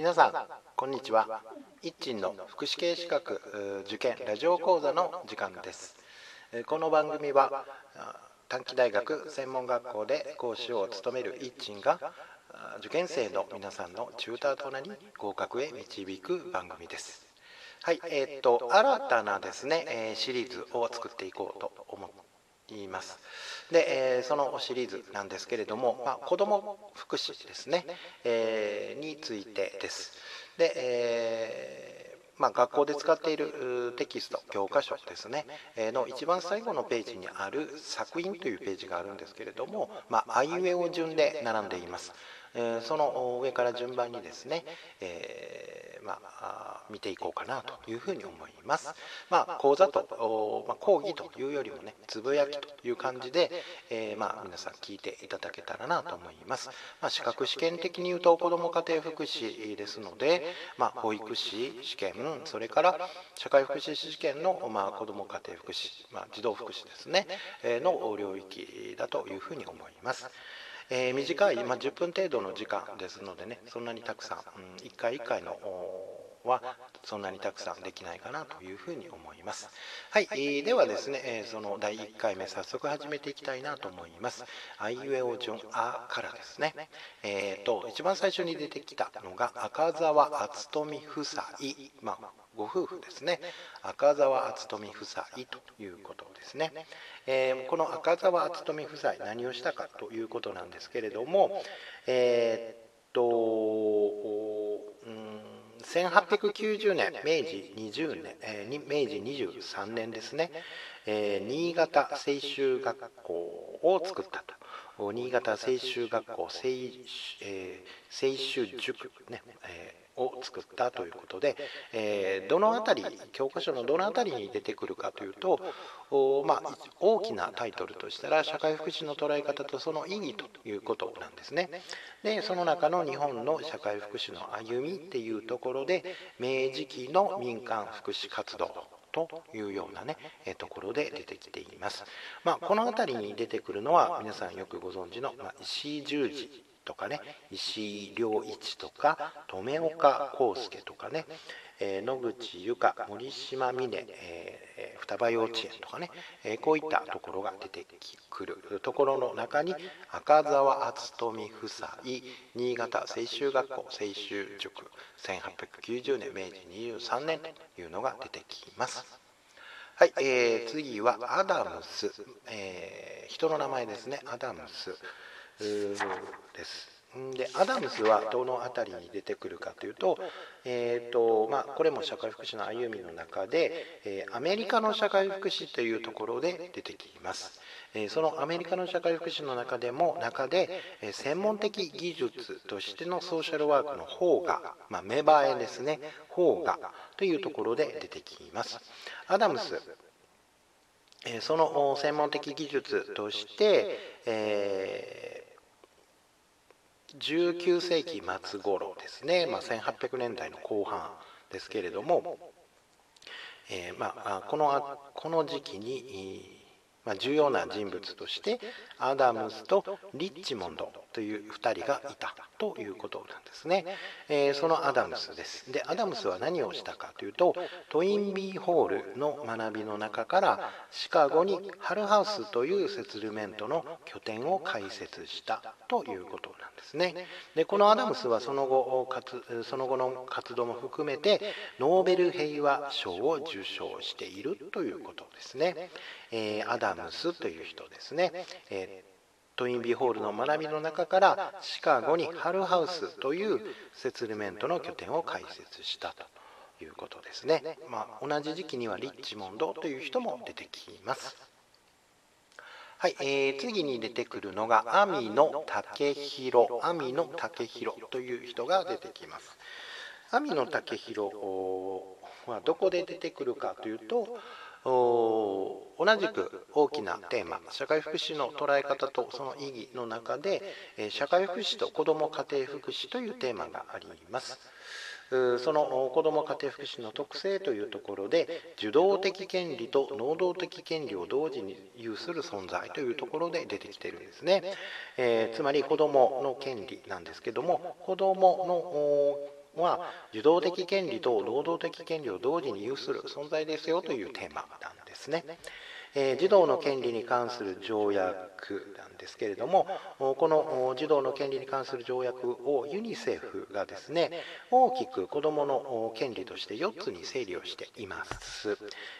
皆さんこんにちは。一鎮の福祉系資格受験ラジオ講座の時間です。この番組は短期大学専門学校で講師を務める一鎮が受験生の皆さんのチューターとなり合格へ導く番組です。はいえー、っと新たなですねシリーズを作っていこうと思いますで、えー、そのシリーズなんですけれども、まあ、子ども福祉ですね、えー、についてです。で、えー、まあ、学校で使っているテキスト教科書ですね、えの一番最後のページにある作品というページがあるんですけれども、まあ、あいうえお順で並んでいます。えその上から順番にですね、えー、まあ、見ていこうかなというふうに思います。まあ、講座と、まあ、講義というよりもねつぶやきという感じで、えー、まあ、皆さん聞いていただけたらなと思います。まあ、資格試験的に言うと子ども家庭福祉ですので、まあ、保育士試験それから社会福祉試験の、まあ、子ども家庭福祉、まあ、児童福祉ですね、えー、の領域だというふうに思います。えー、短い、まあ、10分程度の時間ですのでねそんなにたくさん、うん、1回1回のはそんなにたくさんできないかなというふうに思います。はい、えー、ではですね、え、その第1回目早速始めていきたいなと思います。あいうえお順あからですね。えっ、ー、と一番最初に出てきたのが赤澤敦富夫妻、まあご夫婦ですね赤澤敦富夫妻ということですね、えー、この赤澤敦富夫妻何をしたかということなんですけれどもえー、っとうん1890年明治20年、えー、明治23年ですね、えー、新潟青州学校を作ったと。新潟青州学校青,、えー、青州塾ね、えーを作ったということで、えー、どの辺り教科書のどの辺りに出てくるかというとおまあ、大きなタイトルとしたら社会福祉の捉え方とその意義ということなんですね。でその中の日本の社会福祉の歩みっていうところで明治期の民間福祉活動というようなね、えところで出てきています。まあ、この辺りに出てくるのは皆さんよくご存知の、まあ、石井十字とかね石井良一とか留岡康介とかね、えー、野口由香森島峰、えー、双葉幼稚園とかね、えー、こういったところが出てくる。ところの中に赤澤敦富夫妻新潟青州学校青州塾1890年明治23年というのが出てきます。はい、えー、次はアダムス、えー、人の名前ですね。アダムス。です。でアダムスはどの辺りに出てくるかというと,、えーとまあ、これも社会福祉の歩みの中で、え、アメリカの社会福祉というところで出てきます、え、そのアメリカの社会福祉の中でも中で、え、専門的技術としてのソーシャルワークの方が、まあ、芽生えですね。方がというところで出てきます。アダムスその専門的技術として、えー19世紀末頃ですね、まあ、1800年代の後半ですけれども、えー、まあ、このこの時期にまあ、重要な人物としてアダムスとリッチモンドという2人がいたということなんですね、えー、そのアダムスです。でアダムスは何をしたかというとトインビーホールの学びの中からシカゴにハルハウスというセツルメントの拠点を開設したということなんですね。でこのアダムスはその後その後の活動も含めてノーベル平和賞を受賞しているということですね。えアダムスという人ですね、えトインビーホールの学びの中からシカゴにハルハウスというセツルメントの拠点を開設したということですね、まあ、同じ時期にはリッチモンドという人も出てきます。はい、えー、次に出てくるのが網野武弘網野武弘という人が出てきます。網野武弘はどこで出てくるかというと同じく大きなテーマ社会福祉の捉え方とその意義の中で社会福祉と子ども家庭福祉というテーマがあります。その子ども家庭福祉の特性というところで受動的権利と能動的権利を同時に有する存在というところで出てきてるんですね、えー、つまり子どもの権利なんですけども子どものは受動的権利と労働的権利を同時に有する存在ですよというテーマなんですね。えー、児童の権利に関する条約なんですけれどもこの児童の権利に関する条約をユニセフがですね大きく子どもの権利として4つに整理をしています、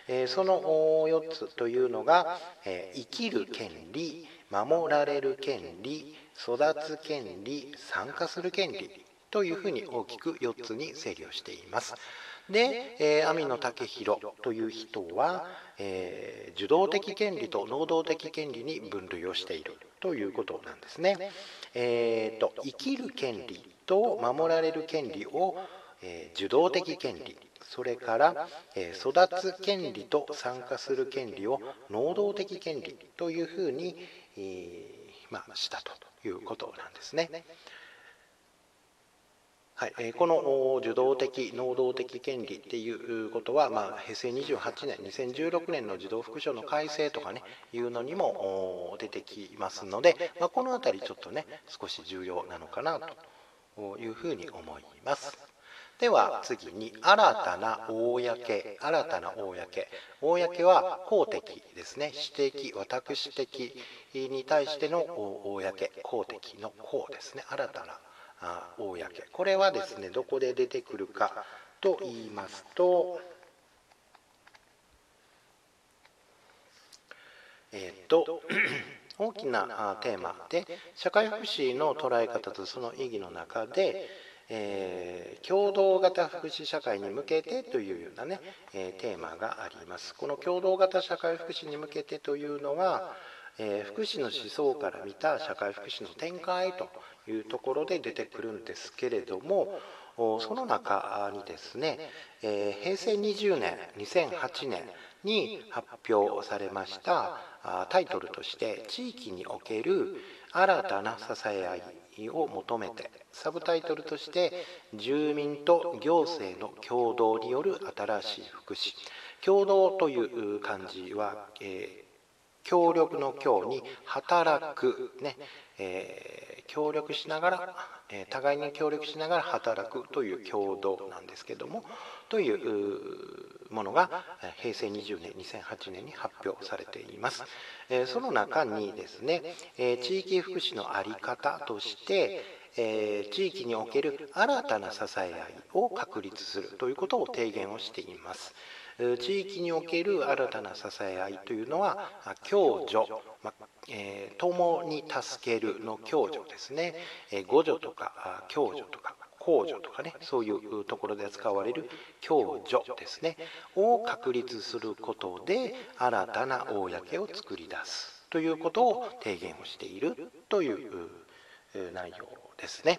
えー、その4つというのが、えー、生きる権利守られる権利育つ権利参加する権利というふうに大きく4つに整理をしています。で、えー、網野武弘という人は、えー、受動的権利と能動的権利に分類をしているということなんですね。えーと、生きる権利と守られる権利を、えー、受動的権利それから、えー、育つ権利と参加する権利を能動的権利というふうに、えー、まあ、したということなんですね。はい、えこの受動的、能動的権利っていうことは、まあ、平成28年、2016年の児童福祉の改正とかね、いうのにも出てきますので、まあ、この辺りちょっとね、少し重要なのかなというふうに思います。では次に新たな公新たな公公は公的ですね私的私的に対しての公公的の公ですね新たな公。これはですねどこで出てくるかと言いますとえっ、と 大きなテーマで社会福祉の捉え方とその意義の中で、えー、共同型福祉社会に向けてというようなね、えー、テーマがあります。この共同型社会福祉に向けてというのは、えー、福祉の思想から見た社会福祉の展開というところで出てくるんですけれどもその中にですね、えー、平成20年2008年に発表されましたタイトルとして「地域における新たな支え合い」を求めてサブタイトルとして「住民と行政の共同による新しい福祉」共同という漢字は、えー、協力の協に働くね、えー、協力しながら、えー、互いに協力しながら働くという共同なんですけどもというものが平成20年2008年に発表されています、えー、その中にですね、え、地域福祉の在り方としてえ、地域における新たな支え合いを確立するということを提言をしています。地域における新たな支え合いというのは共助、まえー、共に助けるの共助ですね、え、互助とか共助とか公助とかね。そういうところで使われる共助ですね。を確立することで新たな公を作り出すということを提言をしているという内容ですね、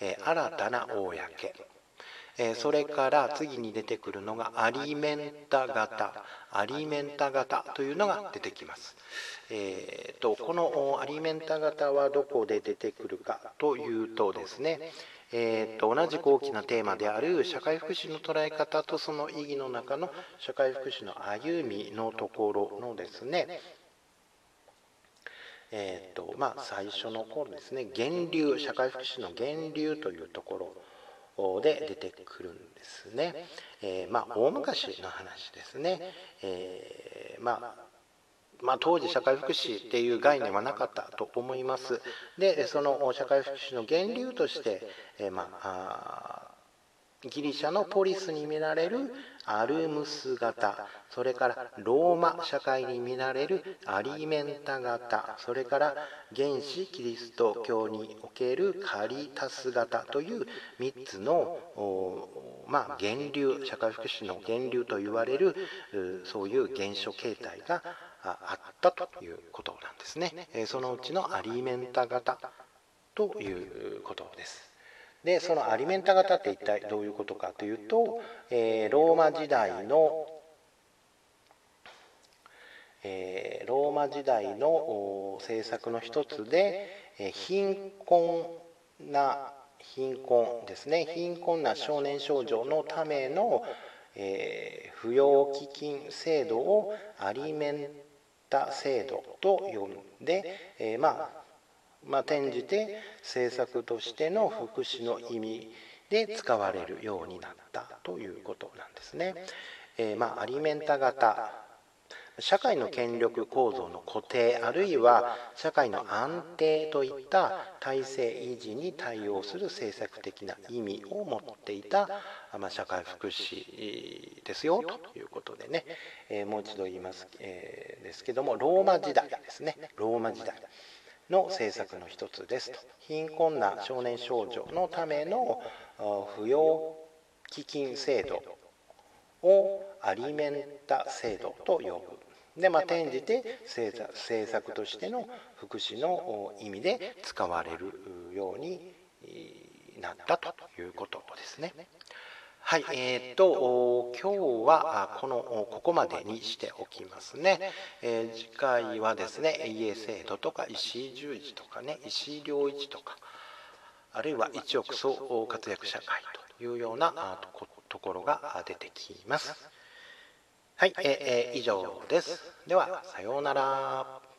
え、新たな公えそれから次に出てくるのがアリメンタ型アリメンタ型というのが出てきます、えーと、このアリメンタ型はどこで出てくるかというとですねえーと、同じく大きなテーマである社会福祉の捉え方とその意義の中の社会福祉の歩みのところのですねえーとまあ、最初の頃ですね源流社会福祉の源流というところで出てくるんですね。えー、まあ、大昔の話ですね。えー、まあまあ、当時社会福祉っていう概念はなかったと思います。でその社会福祉の源流として、えー、まあギリシャのポリスに見られるアルムス型それからローマ社会に見られるアリメンタ型それから原始キリスト教におけるカリタス型という3つのまあ、源流社会福祉の源流と言われるそういう現象形態があったということなんですね。そのうちのアリメンタ型ということです。でそのアリメンタ型って一体どういうことかというと、えー、ローマ時代の、えー、ローマ時代の政策の一つで、えー、貧困な貧困ですね。貧困な少年少女のための、えー、扶養基金制度をアリメンタ制度と呼んで、えー、まあまあ、転じて政策としての福祉の意味で使われるようになったということなんですね。えー、まあ、アリメンタ型社会の権力構造の固定あるいは社会の安定といった体制維持に対応する政策的な意味を持っていた、まあ、社会福祉ですよということでね、えー、もう一度言います、えー、ですけどもローマ時代ですね。ローマ時代。の政策の一つですと貧困な少年少女のための扶養基金制度をアリメンタ制度と呼ぶでまあ転じて政策としての福祉の意味で使われるようになったということですね。はい、えーと、今日はこのここまでにしておきますね。えー、次回はですね、家制度とか石井十字とかね、石井良一とか、あるいは一億総活躍社会というようなところが出てきます。はい、えー、以上です。では、さようなら。